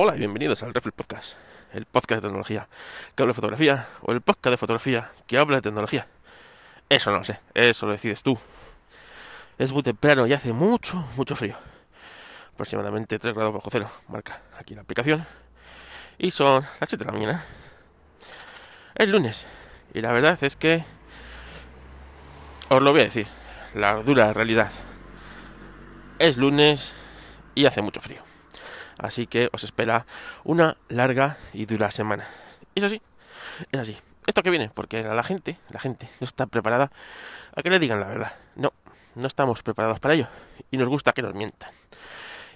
Hola y bienvenidos al Reflex Podcast, el podcast de tecnología que habla de fotografía o el podcast de fotografía que habla de tecnología. Eso no lo sé, eso lo decides tú. Es muy temprano y hace mucho, mucho frío. Aproximadamente 3 grados bajo cero, marca aquí la aplicación. Y son las 7 de la mañana. Es lunes. Y la verdad es que os lo voy a decir, la dura realidad. Es lunes y hace mucho frío. Así que os espera una larga y dura semana. Es así, es así. Esto que viene, porque la gente, la gente no está preparada a que le digan la verdad. No, no estamos preparados para ello. Y nos gusta que nos mientan.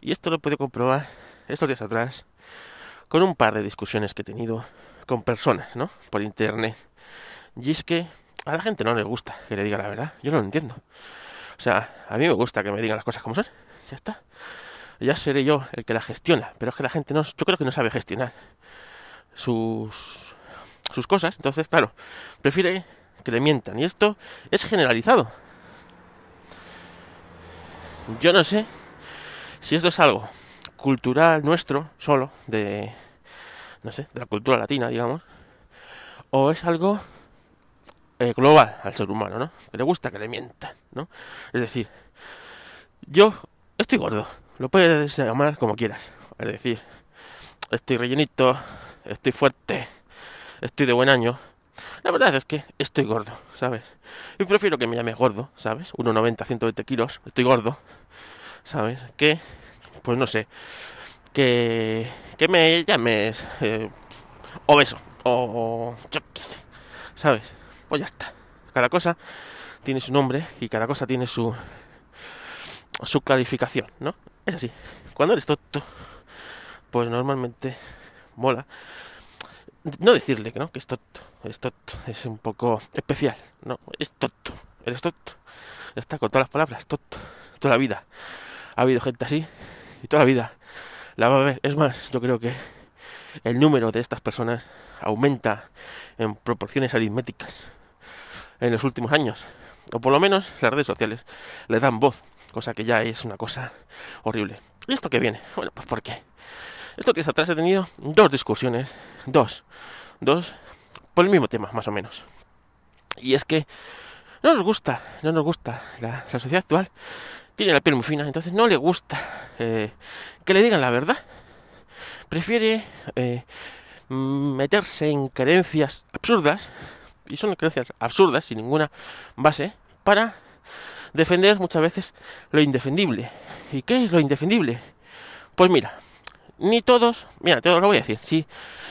Y esto lo puedo comprobar estos días atrás con un par de discusiones que he tenido con personas, ¿no? Por internet. Y es que a la gente no le gusta que le diga la verdad. Yo no lo entiendo. O sea, a mí me gusta que me digan las cosas como son. Ya está ya seré yo el que la gestiona, pero es que la gente no, yo creo que no sabe gestionar sus, sus cosas, entonces, claro, prefiere que le mientan, y esto es generalizado. Yo no sé si esto es algo cultural nuestro, solo, de, no sé, de la cultura latina, digamos, o es algo eh, global al ser humano, ¿no? Que le gusta que le mientan, ¿no? Es decir, yo estoy gordo, lo puedes llamar como quieras. Es decir, estoy rellenito, estoy fuerte, estoy de buen año. La verdad es que estoy gordo, ¿sabes? Y prefiero que me llames gordo, ¿sabes? 1,90, 120 kilos, estoy gordo, ¿sabes? Que, pues no sé, que, que me llames eh, obeso o yo qué sé, ¿sabes? Pues ya está. Cada cosa tiene su nombre y cada cosa tiene su su calificación, ¿no? Es así. Cuando eres tonto, pues normalmente mola. No decirle que no, que es tonto, es tonto, es un poco especial, no, es tonto, eres tonto. Está con todas las palabras, tonto, toda la vida. Ha habido gente así y toda la vida la va a ver. Es más, yo creo que el número de estas personas aumenta en proporciones aritméticas en los últimos años. O por lo menos las redes sociales le dan voz cosa que ya es una cosa horrible. ¿Y esto qué viene? Bueno, pues ¿por qué? Esto que es atrás he tenido dos discusiones, dos, dos, por el mismo tema, más o menos. Y es que no nos gusta, no nos gusta la, sociedad actual. Tiene la piel muy fina, entonces no le gusta eh, que le digan la verdad. Prefiere eh, meterse en creencias absurdas, y son creencias absurdas, sin ninguna base, para defender muchas veces lo indefendible. ¿Y qué es lo indefendible? Pues mira, ni todos, mira, te lo voy a decir, si,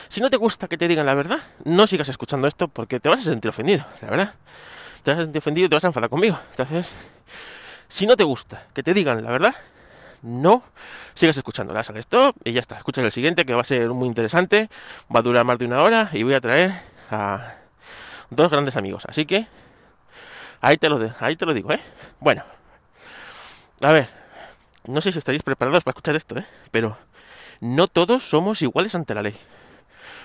si no te gusta que te digan la verdad, no sigas escuchando esto porque te vas a sentir ofendido, la verdad. Te vas a sentir ofendido y te vas a enfadar conmigo. Entonces, si no te gusta que te digan la verdad, no sigas escuchando. La sale stop y ya está. Escucha el siguiente que va a ser muy interesante. Va a durar más de una hora y voy a traer a dos grandes amigos. Así que Ahí te lo, ahí te lo digo, ¿eh? Bueno, a ver, no sé si estaréis preparados para escuchar esto, ¿eh? Pero no todos somos iguales ante la ley.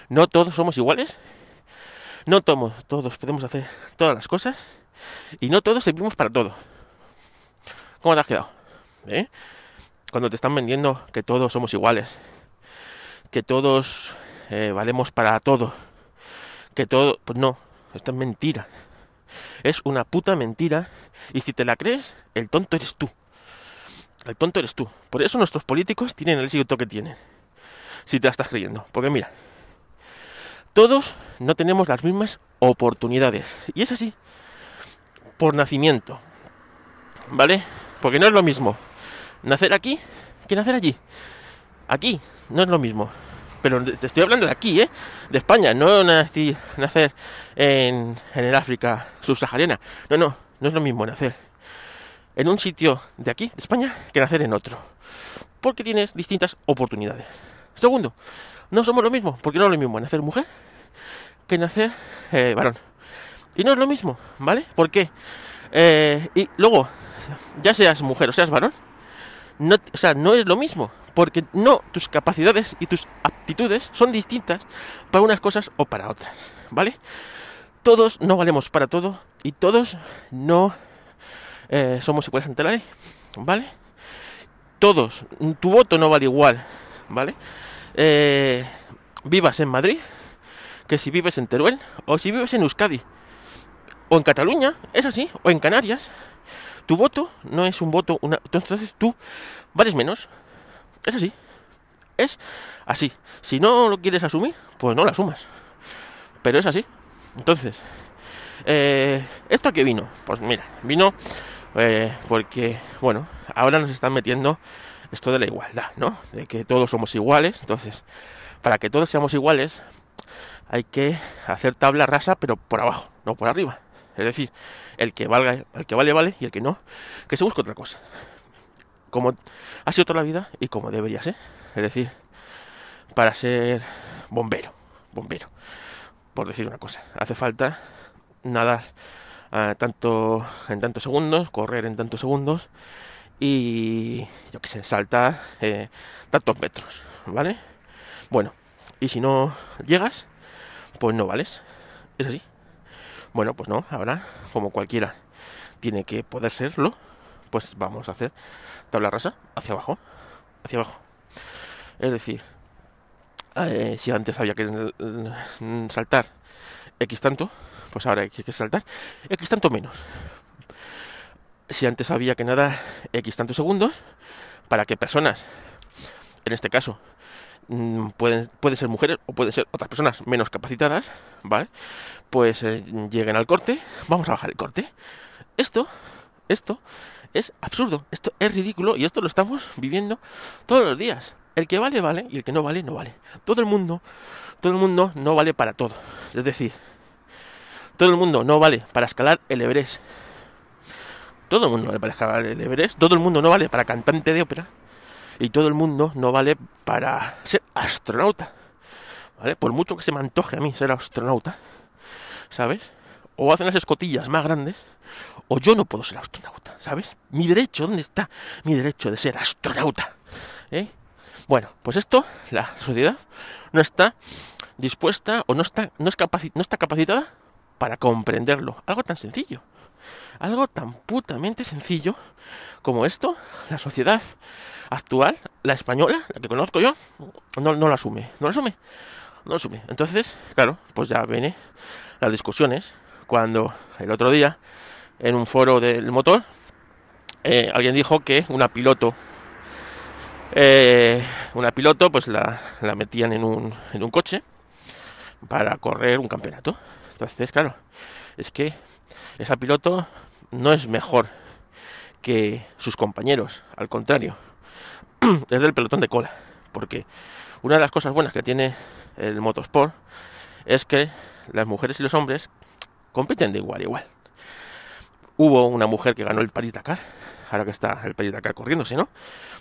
No todos somos iguales. No todos, todos podemos hacer todas las cosas. Y no todos servimos para todo. ¿Cómo te has quedado? ¿Eh? Cuando te están vendiendo que todos somos iguales. Que todos eh, valemos para todo. Que todo... Pues no, esto es mentira. Es una puta mentira. Y si te la crees, el tonto eres tú. El tonto eres tú. Por eso nuestros políticos tienen el éxito que tienen. Si te la estás creyendo. Porque mira, todos no tenemos las mismas oportunidades. Y es así. Por nacimiento. ¿Vale? Porque no es lo mismo nacer aquí que nacer allí. Aquí no es lo mismo pero te estoy hablando de aquí, ¿eh? De España, no nacer en, en el África subsahariana. No, no, no es lo mismo nacer en un sitio de aquí, de España, que nacer en otro. Porque tienes distintas oportunidades. Segundo, no somos lo mismo, porque no es lo mismo nacer mujer que nacer eh, varón. Y no es lo mismo, ¿vale? Porque, eh, y luego, ya seas mujer o seas varón, no, o sea, no es lo mismo, porque no tus capacidades y tus aptitudes son distintas para unas cosas o para otras, ¿vale? Todos no valemos para todo y todos no eh, somos iguales ante la ley, ¿vale? Todos, tu voto no vale igual, ¿vale? eh, vivas en Madrid que si vives en Teruel o si vives en Euskadi o en Cataluña, es así, o en Canarias. Tu voto no es un voto, una, entonces tú vales menos. Es así. Es así. Si no lo quieres asumir, pues no lo asumas. Pero es así. Entonces, eh, ¿esto a qué vino? Pues mira, vino eh, porque, bueno, ahora nos están metiendo esto de la igualdad, ¿no? De que todos somos iguales. Entonces, para que todos seamos iguales, hay que hacer tabla rasa, pero por abajo, no por arriba. Es decir, el que valga, el que vale, vale, y el que no, que se busque otra cosa. Como ha sido toda la vida y como debería ser. Es decir, para ser bombero, bombero, por decir una cosa. Hace falta nadar ah, tanto en tantos segundos, correr en tantos segundos y yo qué sé, saltar eh, tantos metros, ¿vale? Bueno, y si no llegas, pues no vales. Es así. Bueno, pues no, ahora, como cualquiera tiene que poder serlo, pues vamos a hacer tabla rasa hacia abajo, hacia abajo. Es decir, eh, si antes había que saltar X tanto, pues ahora hay que saltar X tanto menos. Si antes había que nadar X tantos segundos, para que personas, en este caso, Mm, pueden, puede ser mujeres o pueden ser otras personas menos capacitadas, ¿vale? Pues eh, lleguen al corte, vamos a bajar el corte. Esto, esto es absurdo, esto es ridículo y esto lo estamos viviendo todos los días. El que vale, vale, y el que no vale, no vale. Todo el mundo, todo el mundo no vale para todo. Es decir, todo el mundo no vale para escalar el Everest. Todo el mundo vale para escalar el Everest. Todo el mundo no vale para cantante de ópera y todo el mundo no vale para ser astronauta. ¿Vale? Por mucho que se me antoje a mí ser astronauta, ¿sabes? O hacen las escotillas más grandes, o yo no puedo ser astronauta, ¿sabes? Mi derecho, ¿dónde está mi derecho de ser astronauta? ¿Eh? Bueno, pues esto, la sociedad no está dispuesta o no está, no, es no está capacitada para comprenderlo. Algo tan sencillo. Algo tan putamente sencillo como esto, la sociedad actual, la española, la que conozco yo, no, no la asume, no la asume, no la asume. Entonces, claro, pues ya viene las discusiones cuando el otro día en un foro del motor eh, alguien dijo que una piloto eh, una piloto pues la, la metían en un, en un coche para correr un campeonato entonces claro es que esa piloto no es mejor que sus compañeros al contrario es del pelotón de cola. Porque una de las cosas buenas que tiene el motosport es que las mujeres y los hombres compiten de igual a igual. Hubo una mujer que ganó el Paris Dakar, ahora que está el Paris Dakar corriéndose, ¿no?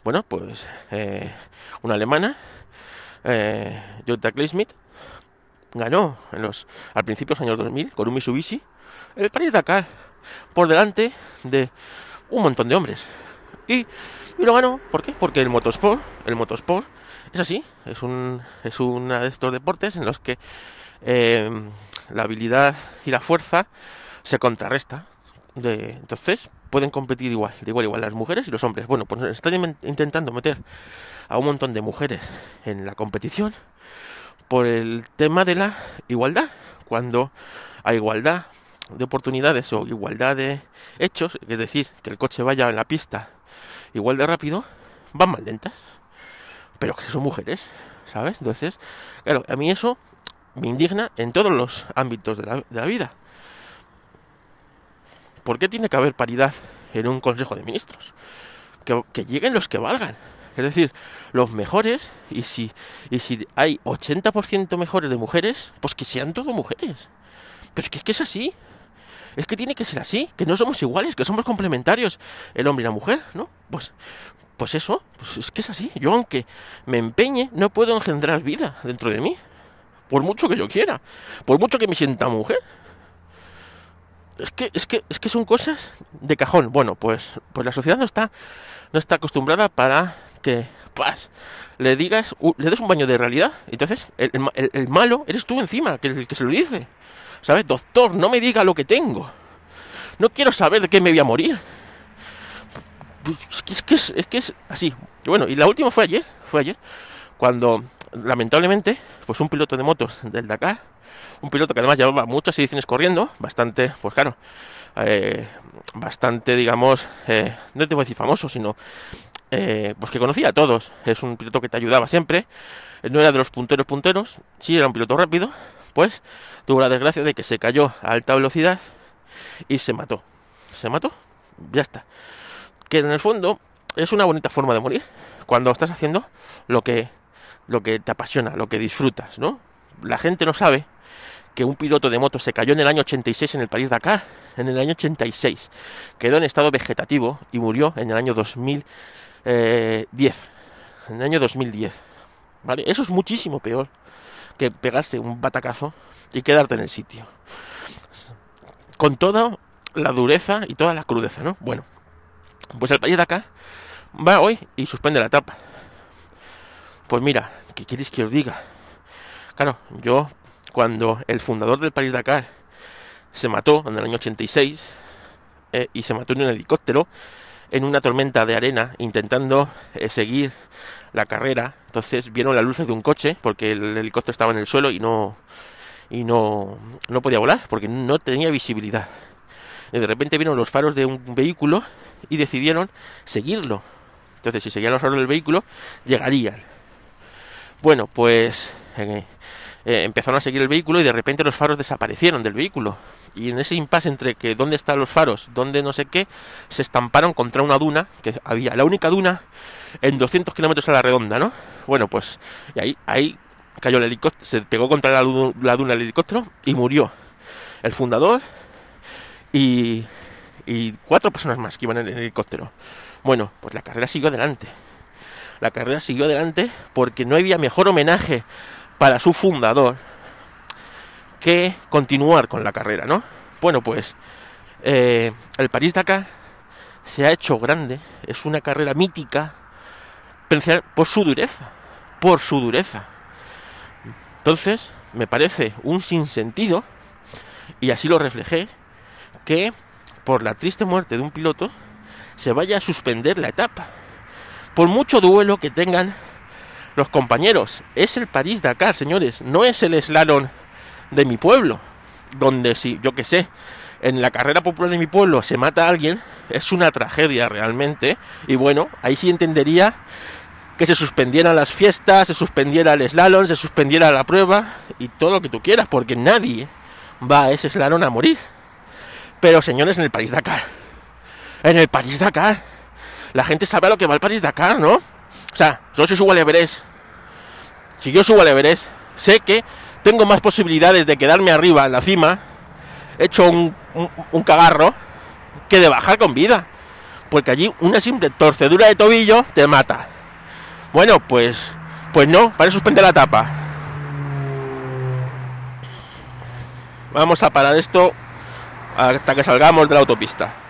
Bueno, pues eh, una alemana, eh, Jutta Kleismith, ganó en los, al principio de los años 2000 con un Mitsubishi el Paris Dakar por delante de un montón de hombres. Y y lo ganó, ¿por qué? Porque el motosport, el motosport es así, es un es uno de estos deportes en los que eh, la habilidad y la fuerza se contrarresta. De, entonces pueden competir igual, de igual igual las mujeres y los hombres. Bueno, pues están intentando meter a un montón de mujeres en la competición por el tema de la igualdad. Cuando hay igualdad de oportunidades o igualdad de hechos, es decir, que el coche vaya en la pista igual de rápido, van más lentas. Pero que son mujeres, ¿sabes? Entonces, claro, a mí eso me indigna en todos los ámbitos de la, vida. ¿Por qué tiene que haber paridad en un Consejo de Ministros? Que, lleguen los que valgan. Es decir, los mejores, y si, y si hay 80% mejores de mujeres, pues que sean todos mujeres. Pero es que, es que es así. Es que tiene que ser así, que no somos iguales, que somos complementarios, el hombre y la mujer, ¿no? Pues, pues eso, pues es que es así. Yo aunque me empeñe, no puedo engendrar vida dentro de mí. Por mucho que yo quiera, por mucho que me sienta mujer. Es que, es que, es que son cosas de cajón. Bueno, pues, pues la sociedad no está, no está acostumbrada para que pues, le digas, le des un baño de realidad. Entonces, el, el, malo eres tú encima, que el que se lo dice. ¿Sabes? Doctor, no me diga lo que tengo. No quiero saber de qué me voy a morir. Es que es, que es, así. Y bueno, y la última fue ayer, fue ayer, cuando lamentablemente, pues un piloto de motos del Dakar, un piloto que además llevaba muchas ediciones corriendo, bastante, pues claro, eh, bastante, digamos, eh, no te voy a decir famoso, sino eh, pues que conocía a todos. Es un piloto que te ayudaba siempre, no era de los punteros punteros, sí era un piloto rápido, pues tuvo la desgracia de que se cayó a alta velocidad y se mató. Se mató, ya está. Que en el fondo es una bonita forma de morir cuando estás haciendo lo que lo que te apasiona, lo que disfrutas, ¿no? La gente no sabe que un piloto de moto se cayó en el año 86 en el París Dakar, en el año 86. Quedó en estado vegetativo y murió en el año 2010, en el año 2010. ¿Vale? Eso es muchísimo peor que pegarse un batacazo y quedarte en el sitio. Con toda la dureza y toda la crudeza, ¿no? Bueno, pues el París Dakar va hoy y suspende la etapa. Pues mira, ¿qué queréis que os diga? Claro, yo cuando el fundador del París Dakar se mató en el año 86 eh, y se mató en un helicóptero en una tormenta de arena intentando eh, seguir la carrera. Entonces vieron las luces de un coche porque el helicóptero estaba en el suelo y no y no, no podía volar porque no tenía visibilidad. Y de repente vieron los faros de un vehículo y decidieron seguirlo. Entonces, si seguían los faros del vehículo, llegarían. Bueno, pues eh, eh, empezaron a seguir el vehículo y de repente los faros desaparecieron del vehículo. Y en ese impasse entre que dónde están los faros, dónde no sé qué, se estamparon contra una duna, que había la única duna en 200 kilómetros a la redonda, ¿no? Bueno, pues y ahí, ahí cayó el helicóptero, se pegó contra la, duna el helicóptero y murió el fundador y, y cuatro personas más que iban en el helicóptero. Bueno, pues la carrera siguió adelante. La carrera siguió adelante porque no había mejor homenaje para su fundador que continuar con la carrera, ¿no? Bueno, pues eh, el París Dakar se ha hecho grande, es una carrera mítica por su dureza, por su dureza. Entonces, me parece un sinsentido, y así lo reflejé, que por la triste muerte de un piloto se vaya a suspender la etapa. Por mucho duelo que tengan los compañeros. Es el París-Dakar, señores, no es el slalom de mi pueblo, donde si, yo que sé, en la carrera popular de mi pueblo se mata a alguien, es una tragedia realmente, y bueno, ahí sí entendería que se suspendieran las fiestas, se suspendiera el slalom, se suspendiera la prueba y todo lo que tú quieras, porque nadie va a ese slalom a morir. Pero señores, en el París-Dakar, en el París-Dakar, la gente sabe a lo que va el París-Dakar, ¿no? O sea, yo si subo al Everest, si yo subo al Everest, sé que tengo más posibilidades de quedarme arriba en la cima, hecho un, un, cagarro, que de bajar con vida. Porque allí una simple torcedura de tobillo te mata. Bueno, pues, pues no, para suspender la tapa. Vamos a parar esto hasta que salgamos de la autopista.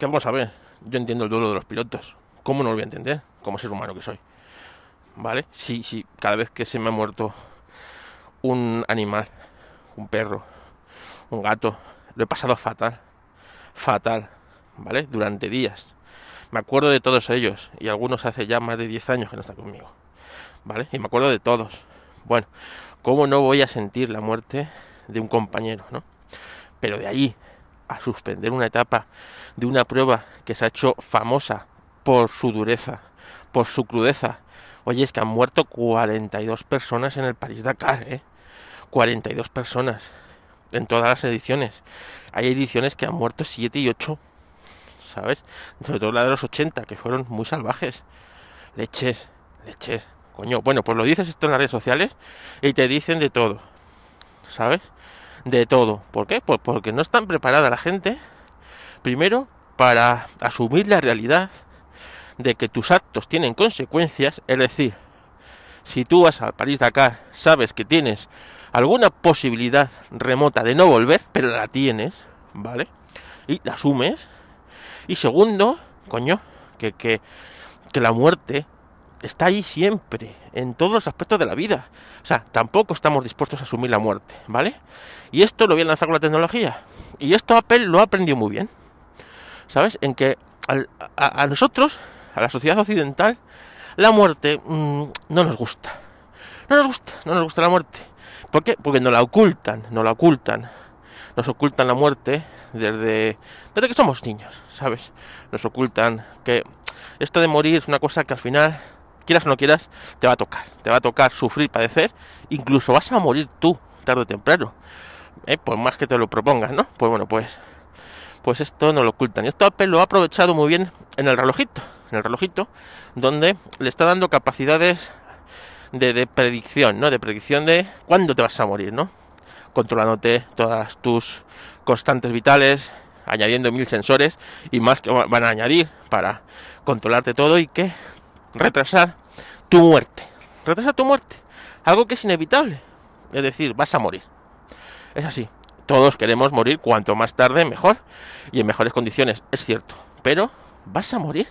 ¿Qué vamos a ver? Yo entiendo el duelo de los pilotos. ¿Cómo no lo voy a entender? Como ser humano que soy. ¿Vale? Si, sí, cada vez que se me ha muerto un animal, un perro, un gato, lo he pasado fatal. Fatal. ¿Vale? Durante días. Me acuerdo de todos ellos. Y algunos hace ya más de 10 años que no están conmigo. ¿Vale? Y me acuerdo de todos. Bueno, ¿cómo no voy a sentir la muerte de un compañero, no? Pero de ahí a suspender una etapa de una prueba que se ha hecho famosa por su dureza, por su crudeza. Oye, es que han muerto 42 personas en el París-Dakar, ¿eh? 42 personas en todas las ediciones. Hay ediciones que han muerto 7 y 8, ¿sabes? Sobre todo la de los 80, que fueron muy salvajes. Leches, leches. Coño, bueno, pues lo dices esto en las redes sociales y te dicen de todo, ¿sabes? De todo. ¿Por qué? Pues porque no están preparada la gente, primero, para asumir la realidad de que tus actos tienen consecuencias, es decir, si tú vas a París-Dakar, sabes que tienes alguna posibilidad remota de no volver, pero la tienes, ¿vale? Y la asumes. Y segundo, coño, que, que, que la muerte está ahí siempre, en todos los aspectos de la vida. O sea, tampoco estamos dispuestos a asumir la muerte, ¿vale? Y esto lo voy a lanzar con la tecnología. Y esto Apple lo ha aprendido muy bien. ¿Sabes? En que a, nosotros, a la sociedad occidental, la muerte mm, no nos gusta. No nos gusta, no nos gusta la muerte. ¿Por qué? Porque nos la ocultan, nos la ocultan. Nos ocultan la muerte desde, desde que somos niños, ¿sabes? Nos ocultan que esto de morir es una cosa que al final, quieras o no quieras, te va a tocar. Te va a tocar sufrir, padecer, incluso vas a morir tú, tarde o temprano. ¿Eh? Por más que te lo propongas, ¿no? Pues bueno, pues pues esto no lo ocultan. Y esto Apple lo ha aprovechado muy bien en el relojito, en el relojito, donde le está dando capacidades de, predicción, ¿no? De predicción de cuándo te vas a morir, ¿no? Controlándote todas tus constantes vitales, añadiendo mil sensores y más que van a añadir para controlarte todo y que retrasar tu muerte. Retrasar tu muerte. Algo que es inevitable. Es decir, vas a morir. Es así. Todos queremos morir cuanto más tarde mejor y en mejores condiciones, es cierto. Pero, ¿vas a morir?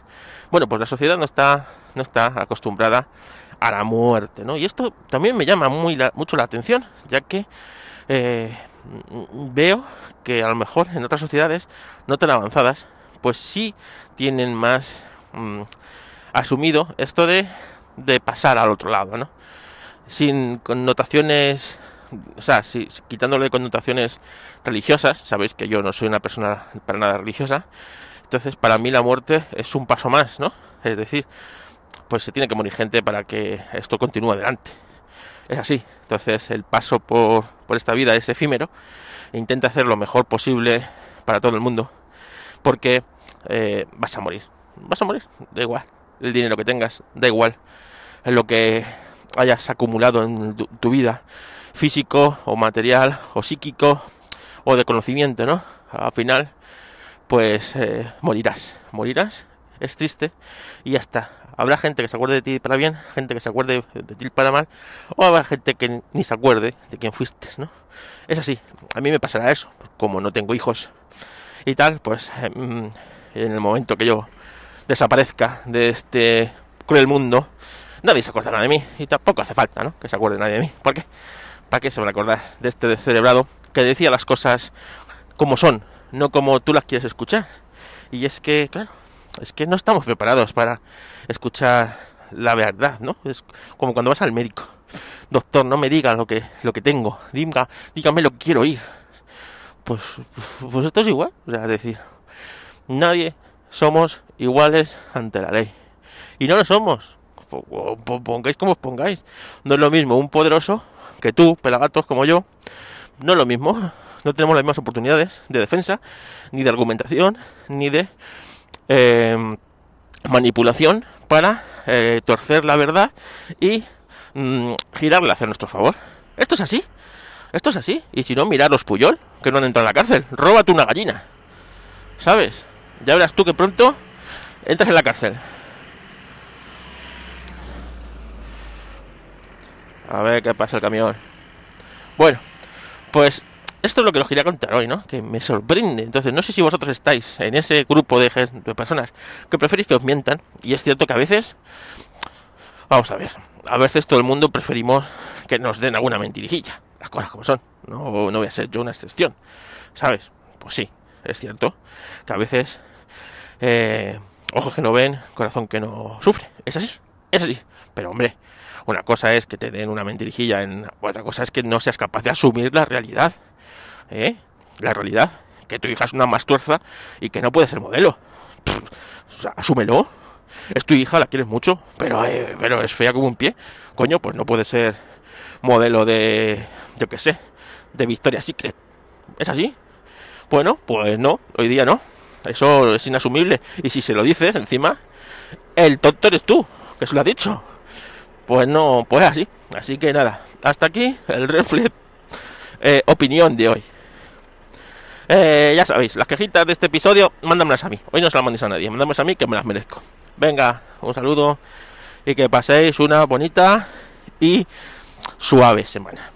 Bueno, pues la sociedad no está, no está acostumbrada a la muerte, ¿no? Y esto también me llama muy mucho la atención, ya que eh, veo que a lo mejor en otras sociedades no tan avanzadas, pues sí tienen más mm, asumido esto de, de pasar al otro lado, ¿no? Sin connotaciones o sea, si, quitándole connotaciones religiosas, sabéis que yo no soy una persona para nada religiosa, entonces para mí la muerte es un paso más, ¿no? Es decir, pues se tiene que morir gente para que esto continúe adelante. Es así, entonces el paso por, por esta vida es efímero e intenta hacer lo mejor posible para todo el mundo, porque eh, vas a morir, vas a morir, da igual, el dinero que tengas, da igual, lo que hayas acumulado en tu vida, físico o material o psíquico o de conocimiento, ¿no? Al final, pues eh, morirás, morirás, es triste y ya está. Habrá gente que se acuerde de ti para bien, gente que se acuerde de ti para mal, o habrá gente que ni se acuerde de quién fuiste, ¿no? Es así, a mí me pasará eso, como no tengo hijos y tal, pues em, en el momento que yo desaparezca de este cruel mundo, nadie se acordará de mí y tampoco hace falta, ¿no? Que se acuerde nadie de mí. ¿Por qué? ¿Para qué se van a acordar de este descerebrado que decía las cosas como son, no como tú las quieres escuchar? Y es que, claro, es que no estamos preparados para escuchar la verdad, ¿no? Es como cuando vas al médico. Doctor, no me diga lo que, lo que tengo, Diga, dígame lo que quiero oír. Pues, pues esto es igual, o sea, es decir, nadie somos iguales ante la ley. Y no lo somos. Pongáis como os pongáis. No es lo mismo un poderoso que tú, pelagatos como yo, no es lo mismo. No tenemos las mismas oportunidades de defensa, ni de argumentación, ni de em, manipulación para eh, torcer la verdad y mm, girarla hacia nuestro favor. Esto es así. Esto es así. Y si no, mirar los Puyol, que no han entrado en la cárcel. Róbate una gallina. ¿Sabes? Ya verás tú que pronto entras en la cárcel. A ver qué pasa el camión. Bueno, pues esto es lo que os quería contar hoy, ¿no? Que me sorprende. Entonces, no sé si vosotros estáis en ese grupo de, de personas que preferís que os mientan. Y es cierto que a veces, vamos a ver, a veces todo el mundo preferimos que nos den alguna mentirijilla. Las cosas como son. No, no voy a ser yo una excepción. ¿Sabes? Pues sí, es cierto que a veces, eh, ojos que no ven, corazón que no sufre. Es así, es así. Pero hombre, una cosa es que te den una mentirijilla, en, otra cosa es que no seas capaz de asumir la realidad. ¿Eh? La realidad. Que tu hija es una mastuerza y que no puede ser modelo. asúmelo. Es tu hija, la quieres mucho, pero, eh, pero es fea como un pie. Coño, pues no puede ser modelo de, yo qué sé, de Victoria Secret. ¿Es así? Bueno, pues no, hoy día no. Eso es inasumible. Y si se lo dices encima, el tonto eres tú, que se lo ha dicho pues no, pues así. Así que nada, hasta aquí el reflex eh, opinión de hoy. Eh, ya sabéis, las quejitas de este episodio, mándamelas a mí. Hoy no se las mandéis a nadie, mándamelas a mí que me las merezco. Venga, un saludo y que paséis una bonita y suave semana.